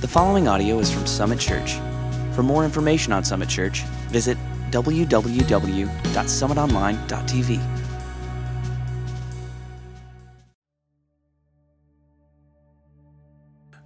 The following audio is from Summit Church. For more information on Summit Church, visit www.summitonline.tv.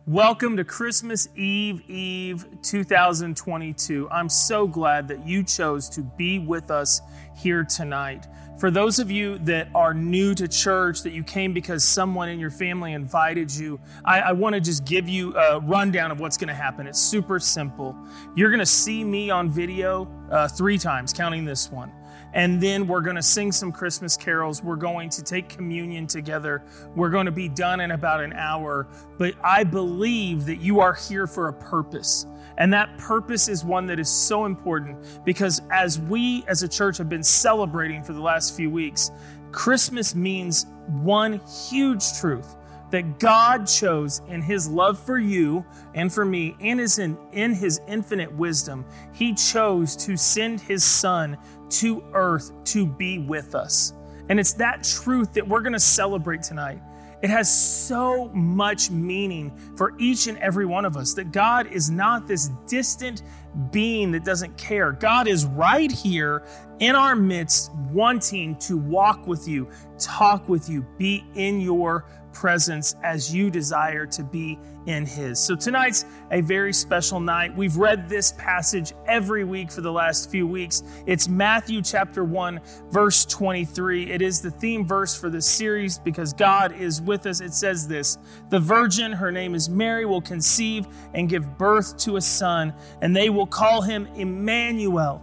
Welcome to Christmas Eve Eve 2022. I'm so glad that you chose to be with us here tonight. For those of you that are new to church, that you came because someone in your family invited you, I, I want to just give you a rundown of what's going to happen. It's super simple. You're going to see me on video uh, three times, counting this one. And then we're going to sing some Christmas carols. We're going to take communion together. We're going to be done in about an hour. But I believe that you are here for a purpose. And that purpose is one that is so important because as we as a church have been celebrating for the last few weeks, Christmas means one huge truth that God chose in his love for you and for me and is in, in his infinite wisdom, he chose to send his son to earth to be with us. And it's that truth that we're going to celebrate tonight. It has so much meaning for each and every one of us that God is not this distant being that doesn't care. God is right here in our midst, wanting to walk with you, talk with you, be in your presence as you desire to be in His. So tonight's a very special night. We've read this passage every week for the last few weeks. It's Matthew chapter 1, verse 23. It is the theme verse for this series because God is with us. It says this The virgin, her name is Mary, will conceive and give birth to a son, and they will call him Emmanuel.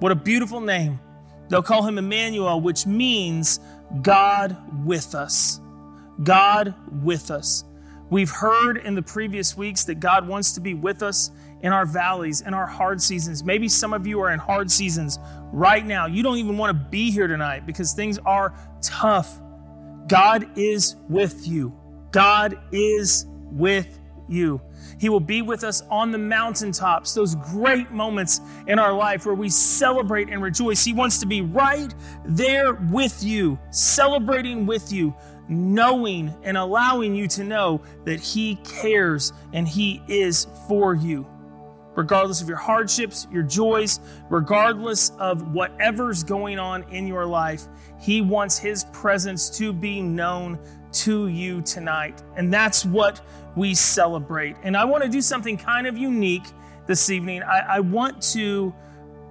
What a beautiful name. They'll call him Emmanuel, which means God with us. God with us. We've heard in the previous weeks that God wants to be with us in our valleys, in our hard seasons. Maybe some of you are in hard seasons right now. You don't even want to be here tonight because things are tough. God is with you. God is with you. He will be with us on the mountaintops, those great moments in our life where we celebrate and rejoice. He wants to be right there with you, celebrating with you, knowing and allowing you to know that He cares and He is for you. Regardless of your hardships, your joys, regardless of whatever's going on in your life, He wants His presence to be known to you tonight. And that's what we celebrate. And I want to do something kind of unique this evening. I, I want to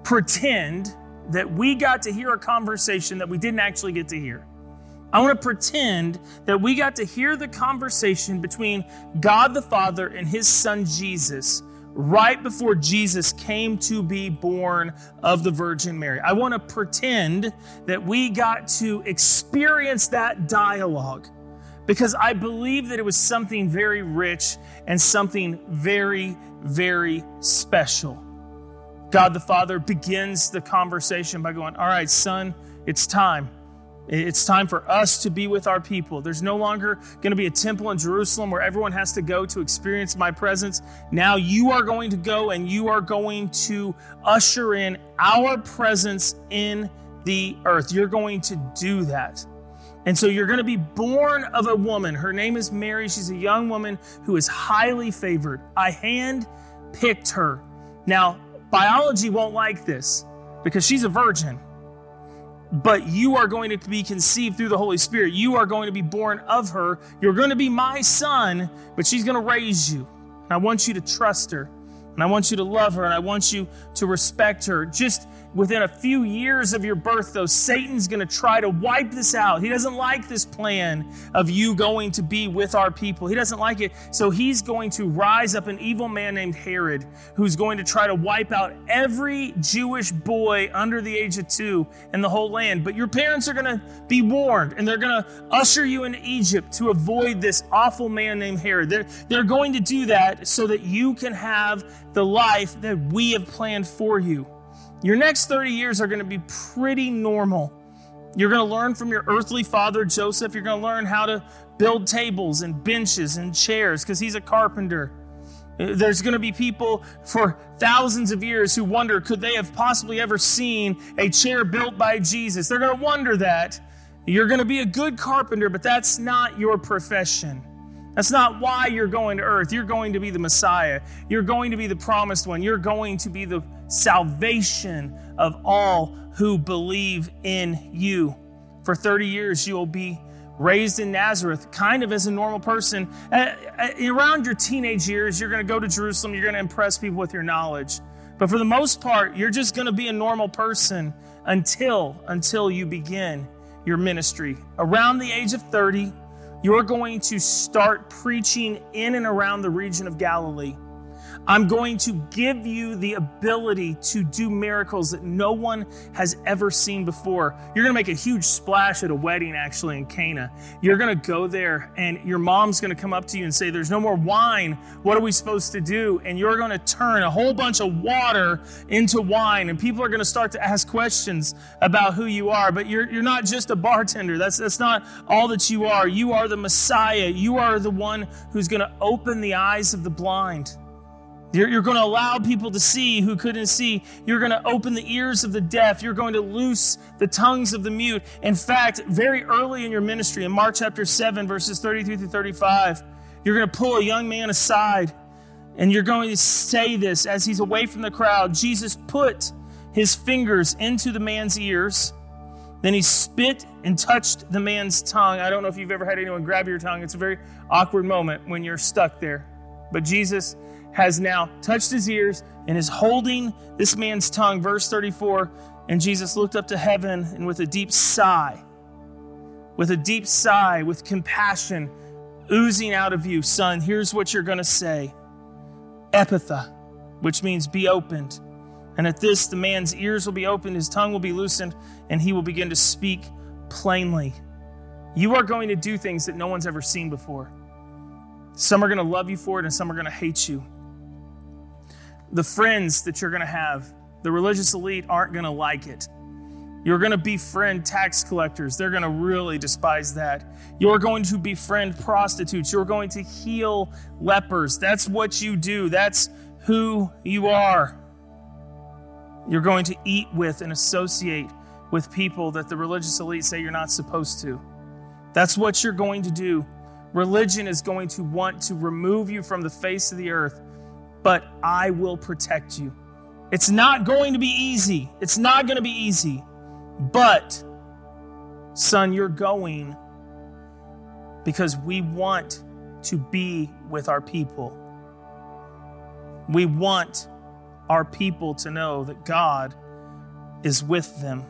pretend that we got to hear a conversation that we didn't actually get to hear. I want to pretend that we got to hear the conversation between God the Father and his son Jesus right before Jesus came to be born of the Virgin Mary. I want to pretend that we got to experience that dialogue because I believe that it was something very rich and something very, very special. God the Father begins the conversation by going, All right, son, it's time. It's time for us to be with our people. There's no longer going to be a temple in Jerusalem where everyone has to go to experience my presence. Now you are going to go and you are going to usher in our presence in the earth. You're going to do that. And so you're going to be born of a woman. Her name is Mary. She's a young woman who is highly favored. I hand picked her. Now, biology won't like this because she's a virgin but you are going to be conceived through the Holy Spirit. You are going to be born of her. You're going to be my son, but she's going to raise you. And I want you to trust her. And I want you to love her and I want you to respect her. Just within a few years of your birth, though, Satan's going to try to wipe this out. He doesn't like this plan of you going to be with our people. He doesn't like it. So he's going to rise up an evil man named Herod who's going to try to wipe out every Jewish boy under the age of two in the whole land. But your parents are going to be warned and they're going to usher you into Egypt to avoid this awful man named Herod. They're, they're going to do that so that you can have the life that we have planned for you. Your next 30 years are going to be pretty normal. You're going to learn from your earthly father, Joseph. You're going to learn how to build tables and benches and chairs because he's a carpenter. There's going to be people for thousands of years who wonder could they have possibly ever seen a chair built by Jesus? They're going to wonder that. You're going to be a good carpenter, but that's not your profession. That's not why you're going to earth. You're going to be the Messiah. You're going to be the promised one. You're going to be the salvation of all who believe in you. For 30 years, you'll be raised in Nazareth, kind of as a normal person. Uh, uh, around your teenage years, you're going to go to Jerusalem, you're going to impress people with your knowledge. But for the most part, you're just going to be a normal person until until you begin your ministry. Around the age of 30, you're going to start preaching in and around the region of Galilee. I'm going to give you the ability to do miracles that no one has ever seen before. You're going to make a huge splash at a wedding, actually, in Cana. You're going to go there, and your mom's going to come up to you and say, There's no more wine. What are we supposed to do? And you're going to turn a whole bunch of water into wine, and people are going to start to ask questions about who you are. But you're, you're not just a bartender, that's, that's not all that you are. You are the Messiah, you are the one who's going to open the eyes of the blind. You're, you're, going to allow people to see who couldn't see. You're going to open the ears of the deaf. You're going to loose the tongues of the mute. In fact, very early in your ministry, in Mark chapter 7, verses 33 through 35, you're going to pull a young man aside and you're going to say this as he's away from the crowd. Jesus put his fingers into the man's ears. Then he spit and touched the man's tongue. I don't know if you've ever had anyone grab your tongue. It's a very awkward moment when you're stuck there. But Jesus has now touched his ears and is holding this man's tongue. Verse 34 And Jesus looked up to heaven and with a deep sigh, with a deep sigh, with compassion oozing out of you, son, here's what you're going to say Ephphatha, which means be opened. And at this, the man's ears will be opened, his tongue will be loosened, and he will begin to speak plainly. You are going to do things that no one's ever seen before. Some are going to love you for it, and some are going to hate you the friends that you're going to have, the religious elite aren't going to like it. You're going to befriend tax collectors. They're going to really despise that. You're going to befriend prostitutes. You're going to heal lepers. That's what you do. That's who you are. You're going to eat with and associate with people that the religious elite say you're not supposed to. That's what you're going to do. Religion is going to want to remove you from the face of the earth but I will protect you. It's not going to be easy. It's not going to be easy. But, son, you're going because we want to be with our people. We want our people to know that God is with them.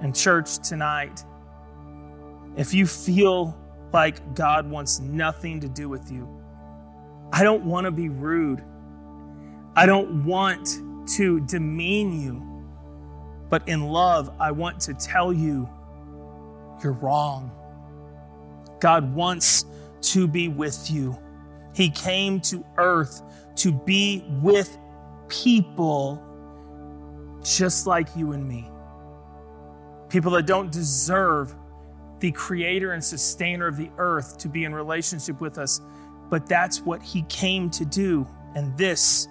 And, church, tonight, if you feel like God wants nothing to do with you, I don't want to be rude. I don't want to demean you. But in love, I want to tell you you're wrong. God wants to be with you. He came to earth to be with people just like you and me. People that don't deserve the creator and sustainer of the earth to be in relationship with us but that's what he came to do. And this,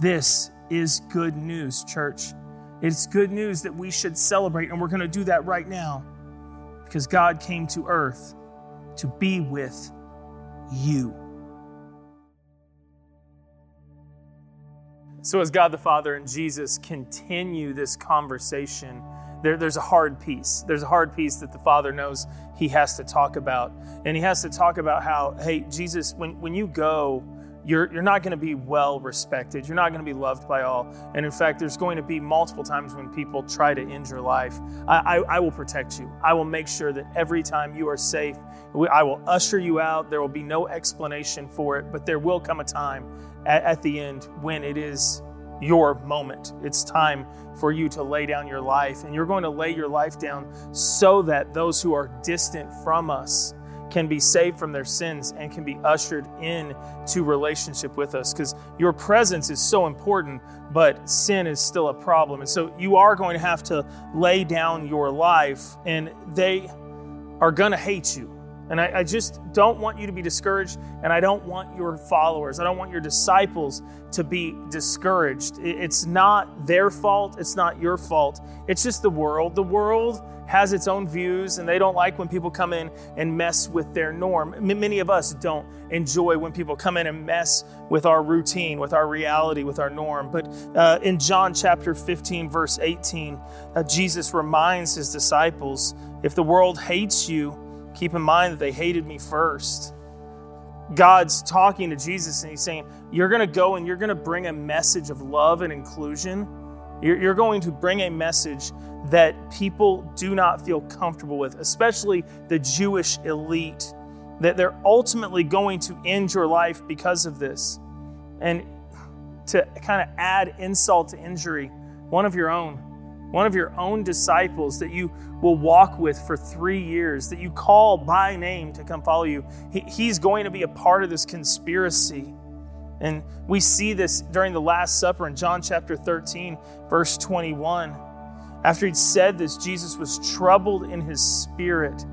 this is good news, church. It's good news that we should celebrate, and we're going to do that right now because God came to earth to be with you. So, as God the Father and Jesus continue this conversation, there, there's a hard piece. There's a hard piece that the Father knows he has to talk about. And he has to talk about how, hey, Jesus, when, when you go, you're, you're not going to be well respected. You're not going to be loved by all. And in fact, there's going to be multiple times when people try to end your life. I, I, I will protect you. I will make sure that every time you are safe, I will usher you out. There will be no explanation for it, but there will come a time at, at the end when it is your moment. It's time for you to lay down your life, and you're going to lay your life down so that those who are distant from us can be saved from their sins and can be ushered in to relationship with us. Because your presence is so important but sin is still a problem. And so you are going to have to lay down your life and they are going to hate you and I, I, just don't want you to be discouraged, and I don't want your followers, I don't want your disciples to be discouraged. It's not their fault, it's not your fault. it's just the world. The world has its own views and they don't like when people come in and mess with their norm. Many of us don't enjoy when people come in and mess with our routine, with our reality, with our norm. But uh, in John chapter 15, verse 18, uh, Jesus reminds his disciples if the world hates you, keep in mind that they hated me first. God's talking to Jesus and he's saying, You're going to go and you're going to bring a message of love and inclusion. You're, you're going to bring a message that people do not feel comfortable with, especially the Jewish elite, that they're ultimately going to end your life because of this. And to kind of add insult to injury, one of your own, one of your own disciples that you will walk with for three years, that you call by name to come follow you, he, he's going to be a part of this conspiracy. And we see this during the Last Supper in John chapter 13, verse 21. After he'd said this, Jesus was troubled in his spirit.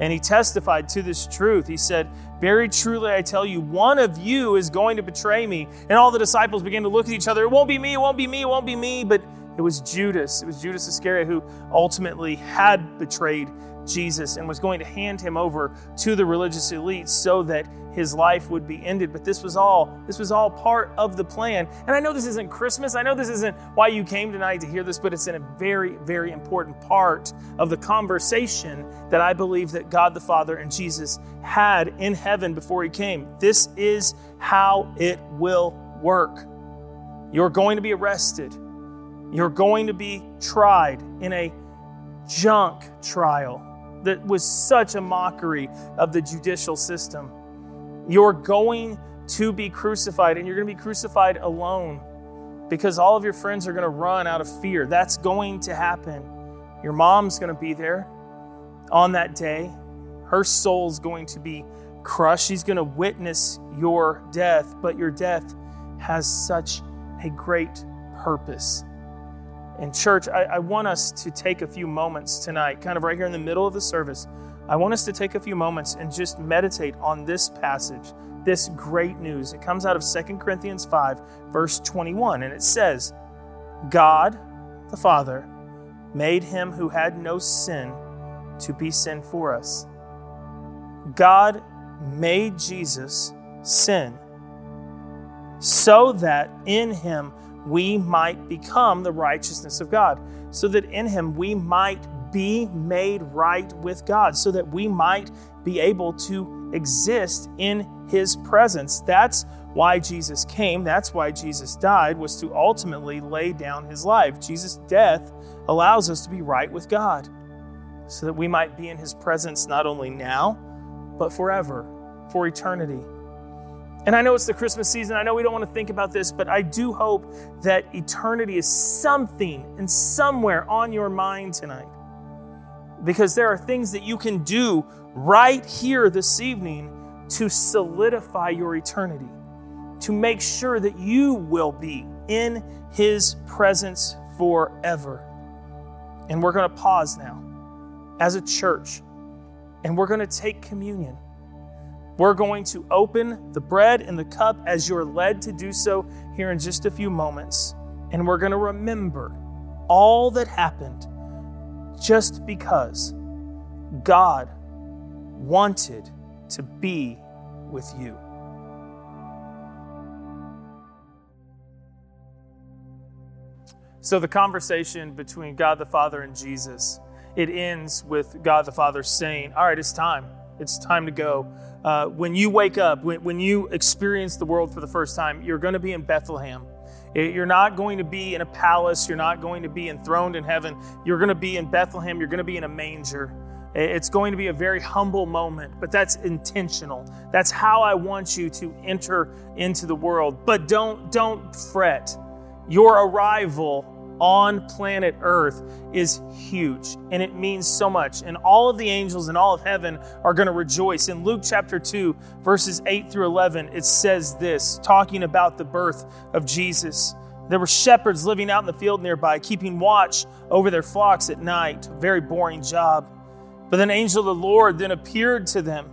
And he testified to this truth. He said, Very truly, I tell you, one of you is going to betray me. And all the disciples began to look at each other. It won't be me, it won't be me, it won't be me. But it was Judas. It was Judas Iscariot who ultimately had betrayed Jesus and was going to hand him over to the religious elite so that his life would be ended. But this was all this was all part of the plan. And i know this isn't christmas. I know this isn't why you came tonight to hear this but it's in a very very important part of the conversation that i believe that god the father and jesus had in heaven before he came. This is how it will work. You're going to be arrested you're going to be tried in a junk trial that was such a mockery of the judicial system. You're going to be crucified, and you're going to be crucified alone because all of your friends are going to run out of fear. That's going to happen. Your mom's going to be there on that day. Her soul's going to be crushed. She's going to witness your death, but your death has such a great purpose. In church, I, I, want us to take a few moments tonight, kind of right here in the middle of the service. I want us to take a few moments and just meditate on this passage, this great news. It comes out of 2 Corinthians 5, verse 21, and it says, God, the Father, made him who had no sin to be sin for us. God made Jesus sin so that in him we might become the righteousness of God, so that in him we might be made right with God, so that we might be able to exist in his presence. That's why Jesus came, that's why Jesus died, was to ultimately lay down his life. Jesus' death allows us to be right with God, so that we might be in his presence not only now, but forever, for eternity. And I know it's the Christmas season. I know we don't want to think about this, but I do hope that eternity is something and somewhere on your mind tonight. Because there are things that you can do right here this evening to solidify your eternity, to make sure that you will be in His presence forever. And we're going to pause now as a church, and we're going to take communion. We're going to open the bread and the cup as you're led to do so here in just a few moments. And we're going to remember all that happened just because God wanted to be with you. So the conversation between God the Father and Jesus, it ends with God the Father saying, "All right, it's time. It's time to go." Uh, when you wake up, when, when you experience the world for the first time, you're going to be in Bethlehem. You're not going to be in a palace. You're not going to be enthroned in heaven. You're going to be in Bethlehem. You're going to be in a manger. It's going to be a very humble moment, but that's intentional. That's how I want you to enter into the world. But don't don't fret. Your arrival on planet Earth is huge and it means so much. And all of the angels and all of heaven are going to rejoice. In Luke chapter 2, verses 8 through 11, it says this, talking about the birth of Jesus. There were shepherds living out in the field nearby, keeping watch over their flocks at night. Very boring job. But then angel of the Lord then appeared to them,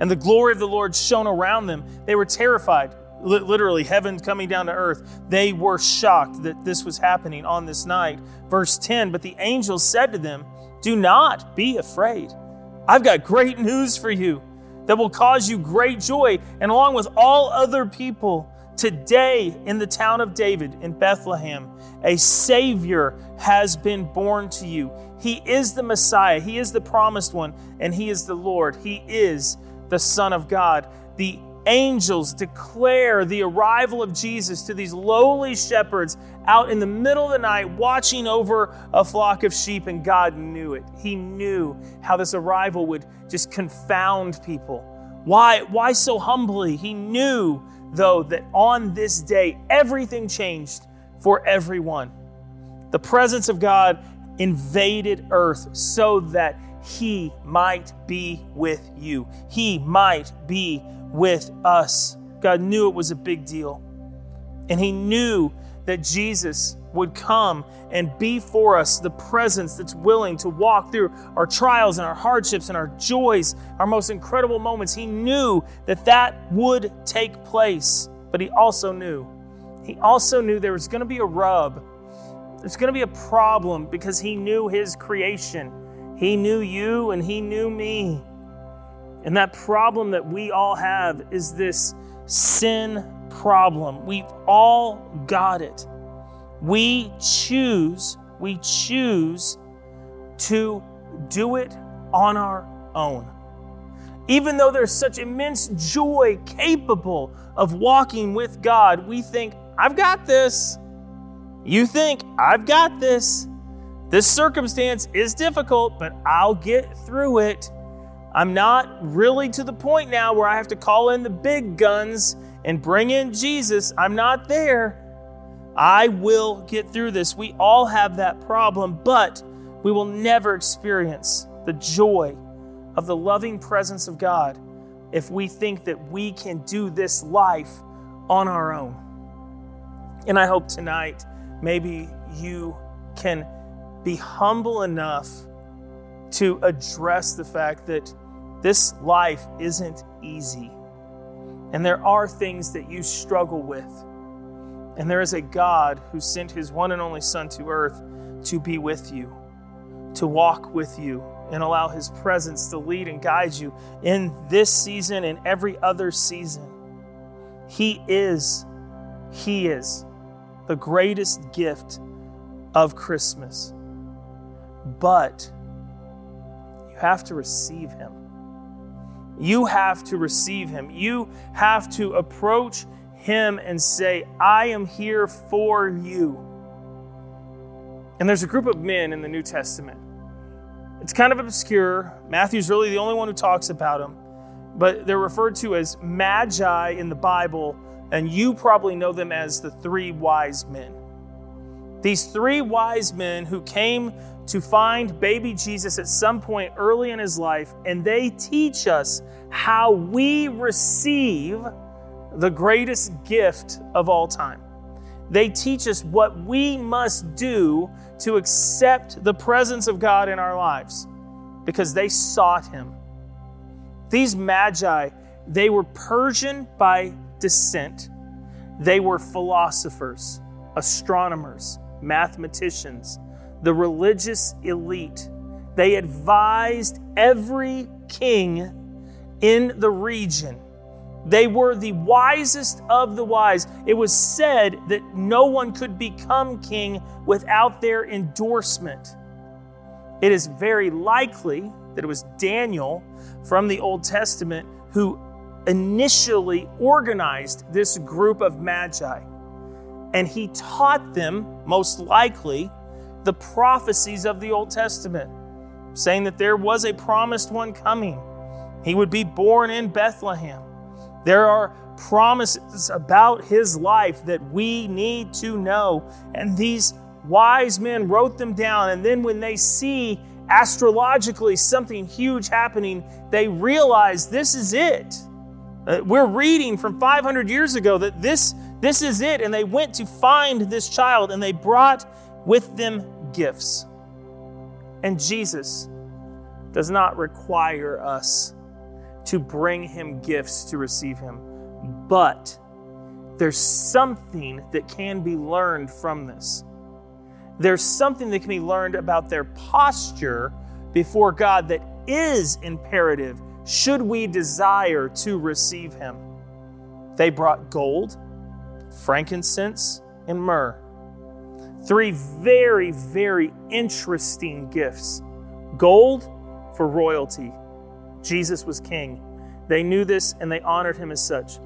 and the glory of the Lord shone around them. They were terrified. Literally heaven coming down to earth. They were shocked that this was happening on this night. Verse 10 But the angel said to them, Do not be afraid. I've got great news for you that will cause you great joy. And along with all other people, today in the town of David in Bethlehem, a Savior has been born to you. He is the Messiah, He is the promised one, and He is the Lord. He is the Son of God. The angels declare the arrival of Jesus to these lowly shepherds out in the middle of the night watching over a flock of sheep, and God knew it. He knew how this arrival would just confound people. Why, why so humbly? He knew, though, that on this day everything changed for everyone. The presence of God invaded earth so that He might be with you, He might be with us. God knew it was a big deal. And He knew that Jesus would come and be for us the presence that's willing to walk through our trials and our hardships and our joys, our most incredible moments. He knew that that would take place, but He also knew. He also knew there was going to be a rub. There's going to be a problem because He knew His creation. He knew you and He knew me. And that problem that we all have is this sin problem. We've all got it. We choose, we choose to do it on our own. Even though there's such immense joy capable of walking with God, we think, I've got this. You think, I've got this. This circumstance is difficult, but I'll get through it. I'm not really to the point now where I have to call in the big guns and bring in Jesus. I'm not there. I will get through this. We all have that problem, but we will never experience the joy of the loving presence of God if we think that we can do this life on our own. And I hope tonight maybe you can be humble enough to address the fact that this life isn't easy. And there are things that you struggle with. And there is a God who sent his one and only Son to earth to be with you, to walk with you, and allow his presence to lead and guide you in this season and every other season. He is, he is the greatest gift of Christmas. But you have to receive him. You have to receive him. You have to approach him and say, I am here for you. And there's a group of men in the New Testament. It's kind of obscure. Matthew's really the only one who talks about them, but they're referred to as magi in the Bible, and you probably know them as the three wise men. These three wise men who came to find baby Jesus at some point early in his life, and they teach us how we receive the greatest gift of all time. They teach us what we must do to accept the presence of God in our lives because they sought him. These magi, they were Persian by descent. They were philosophers, astronomers, mathematicians, the religious elite. They advised every king in the region. They were the wisest of the wise. It was said that no one could become king without their endorsement. It is very likely that it was Daniel from the Old Testament who initially organized this group of magi. And he taught them, most likely, the prophecies of the Old Testament, saying that there was a promised one coming. He would be born in Bethlehem. There are promises about his life that we need to know. And these wise men wrote them down. And then when they see astrologically something huge happening, they realize this is it. Uh, we're reading from 500 years ago that this, this is it. And they went to find this child and they brought with them gifts. And Jesus does not require us to bring him gifts to receive him, but there's something that can be learned from this. There's something that can be learned about their posture before God that is imperative should we desire to receive Him. They brought gold, frankincense, and myrrh. Three very, very interesting gifts gold for royalty. Jesus was king. They knew this and they honored him as such.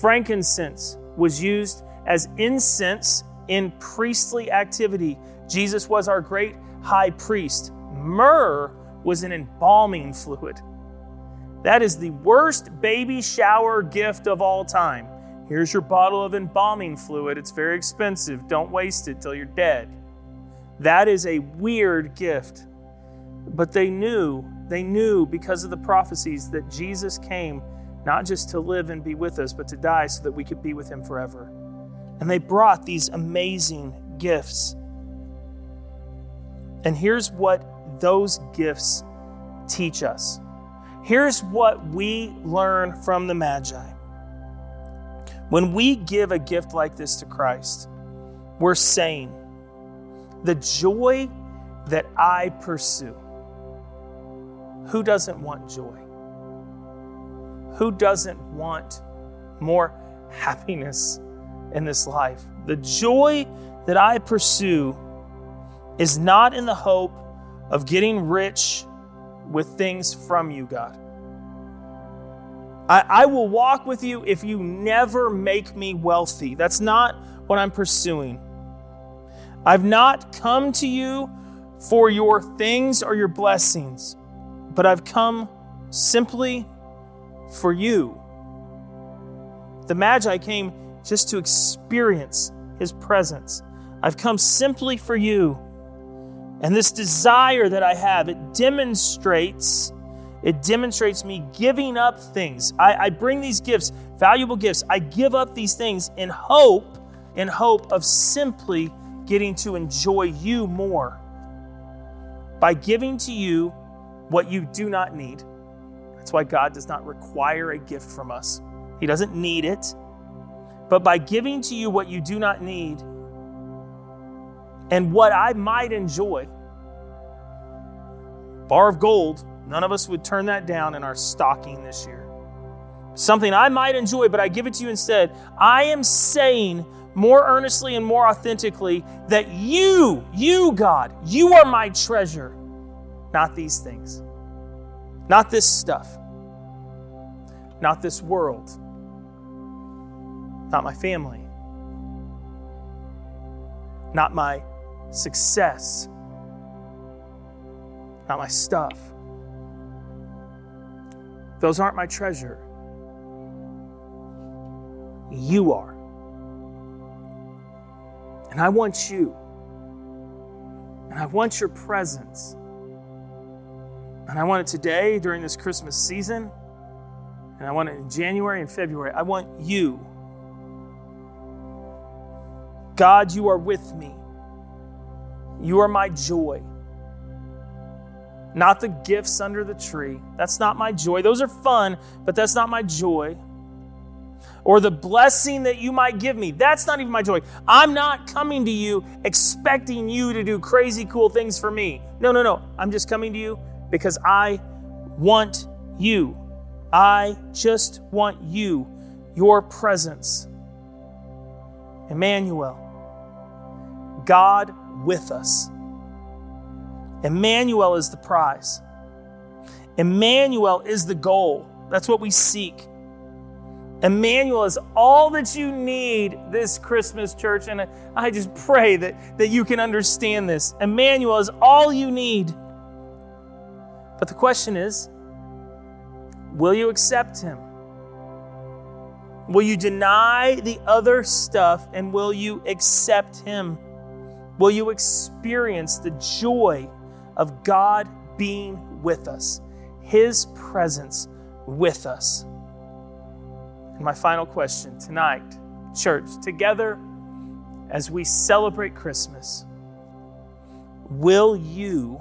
Frankincense was used as incense in priestly activity. Jesus was our great high priest. Myrrh was an embalming fluid. That is the worst baby shower gift of all time. Here's your bottle of embalming fluid. It's very expensive. Don't waste it till you're dead. That is a weird gift. But they knew, they knew because of the prophecies that Jesus came not just to live and be with us, but to die so that we could be with him forever. And they brought these amazing gifts. And here's what those gifts teach us. Here's what we learn from the Magi when we give a gift like this to Christ, we're saying, the joy that I pursue. Who doesn't want joy? Who doesn't want more happiness in this life? The joy that I pursue is not in the hope of getting rich with things from you, God. I, I will walk with you if you never make me wealthy. That's not what I'm pursuing. I've not come to you for your things or your blessings, but I've come simply for you. The Magi came just to experience his presence. I've come simply for you. And this desire that I have, it demonstrates it demonstrates me giving up things. I, I, bring these gifts, valuable gifts. I give up these things in hope, in hope of simply getting to enjoy you more. By giving to you what you do not need. That's why God does not require a gift from us. He doesn't need it. But by giving to you what you do not need and what I might enjoy, bar of gold, None of us would turn that down in our stocking this year. Something I might enjoy, but I give it to you instead. I am saying more earnestly and more authentically that you, you, God, you are my treasure, not these things, not this stuff, not this world, not my family, not my success, not my stuff. Those aren't my treasure. You are. And I want you. And I want your presence. And I want it today during this Christmas season. And I want it in January and February. I want you. God, you are with me. You are my joy not the gifts under the tree. That's not my joy. Those are fun, but that's not my joy. Or the blessing that you might give me. That's not even my joy. I'm not coming to you expecting you to do crazy cool things for me. No, no, no. I'm just coming to you because I want you. I just want you, your presence. Emmanuel, God with us. Emmanuel is the prize. Emmanuel is the goal. That's what we seek. Emmanuel is all that you need this Christmas, church. And I just pray that, that you can understand this. Emmanuel is all you need. But the question is will you accept him? Will you deny the other stuff and will you accept him? Will you experience the joy of God being with us, His presence with us. And my final question tonight, church, together as we celebrate Christmas, will you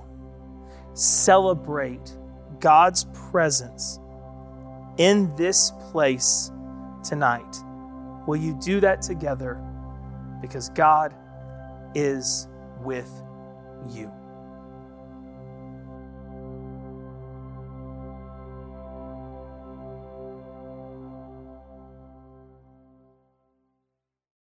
celebrate God's presence in this place tonight? Will you do that together? Because God is with you.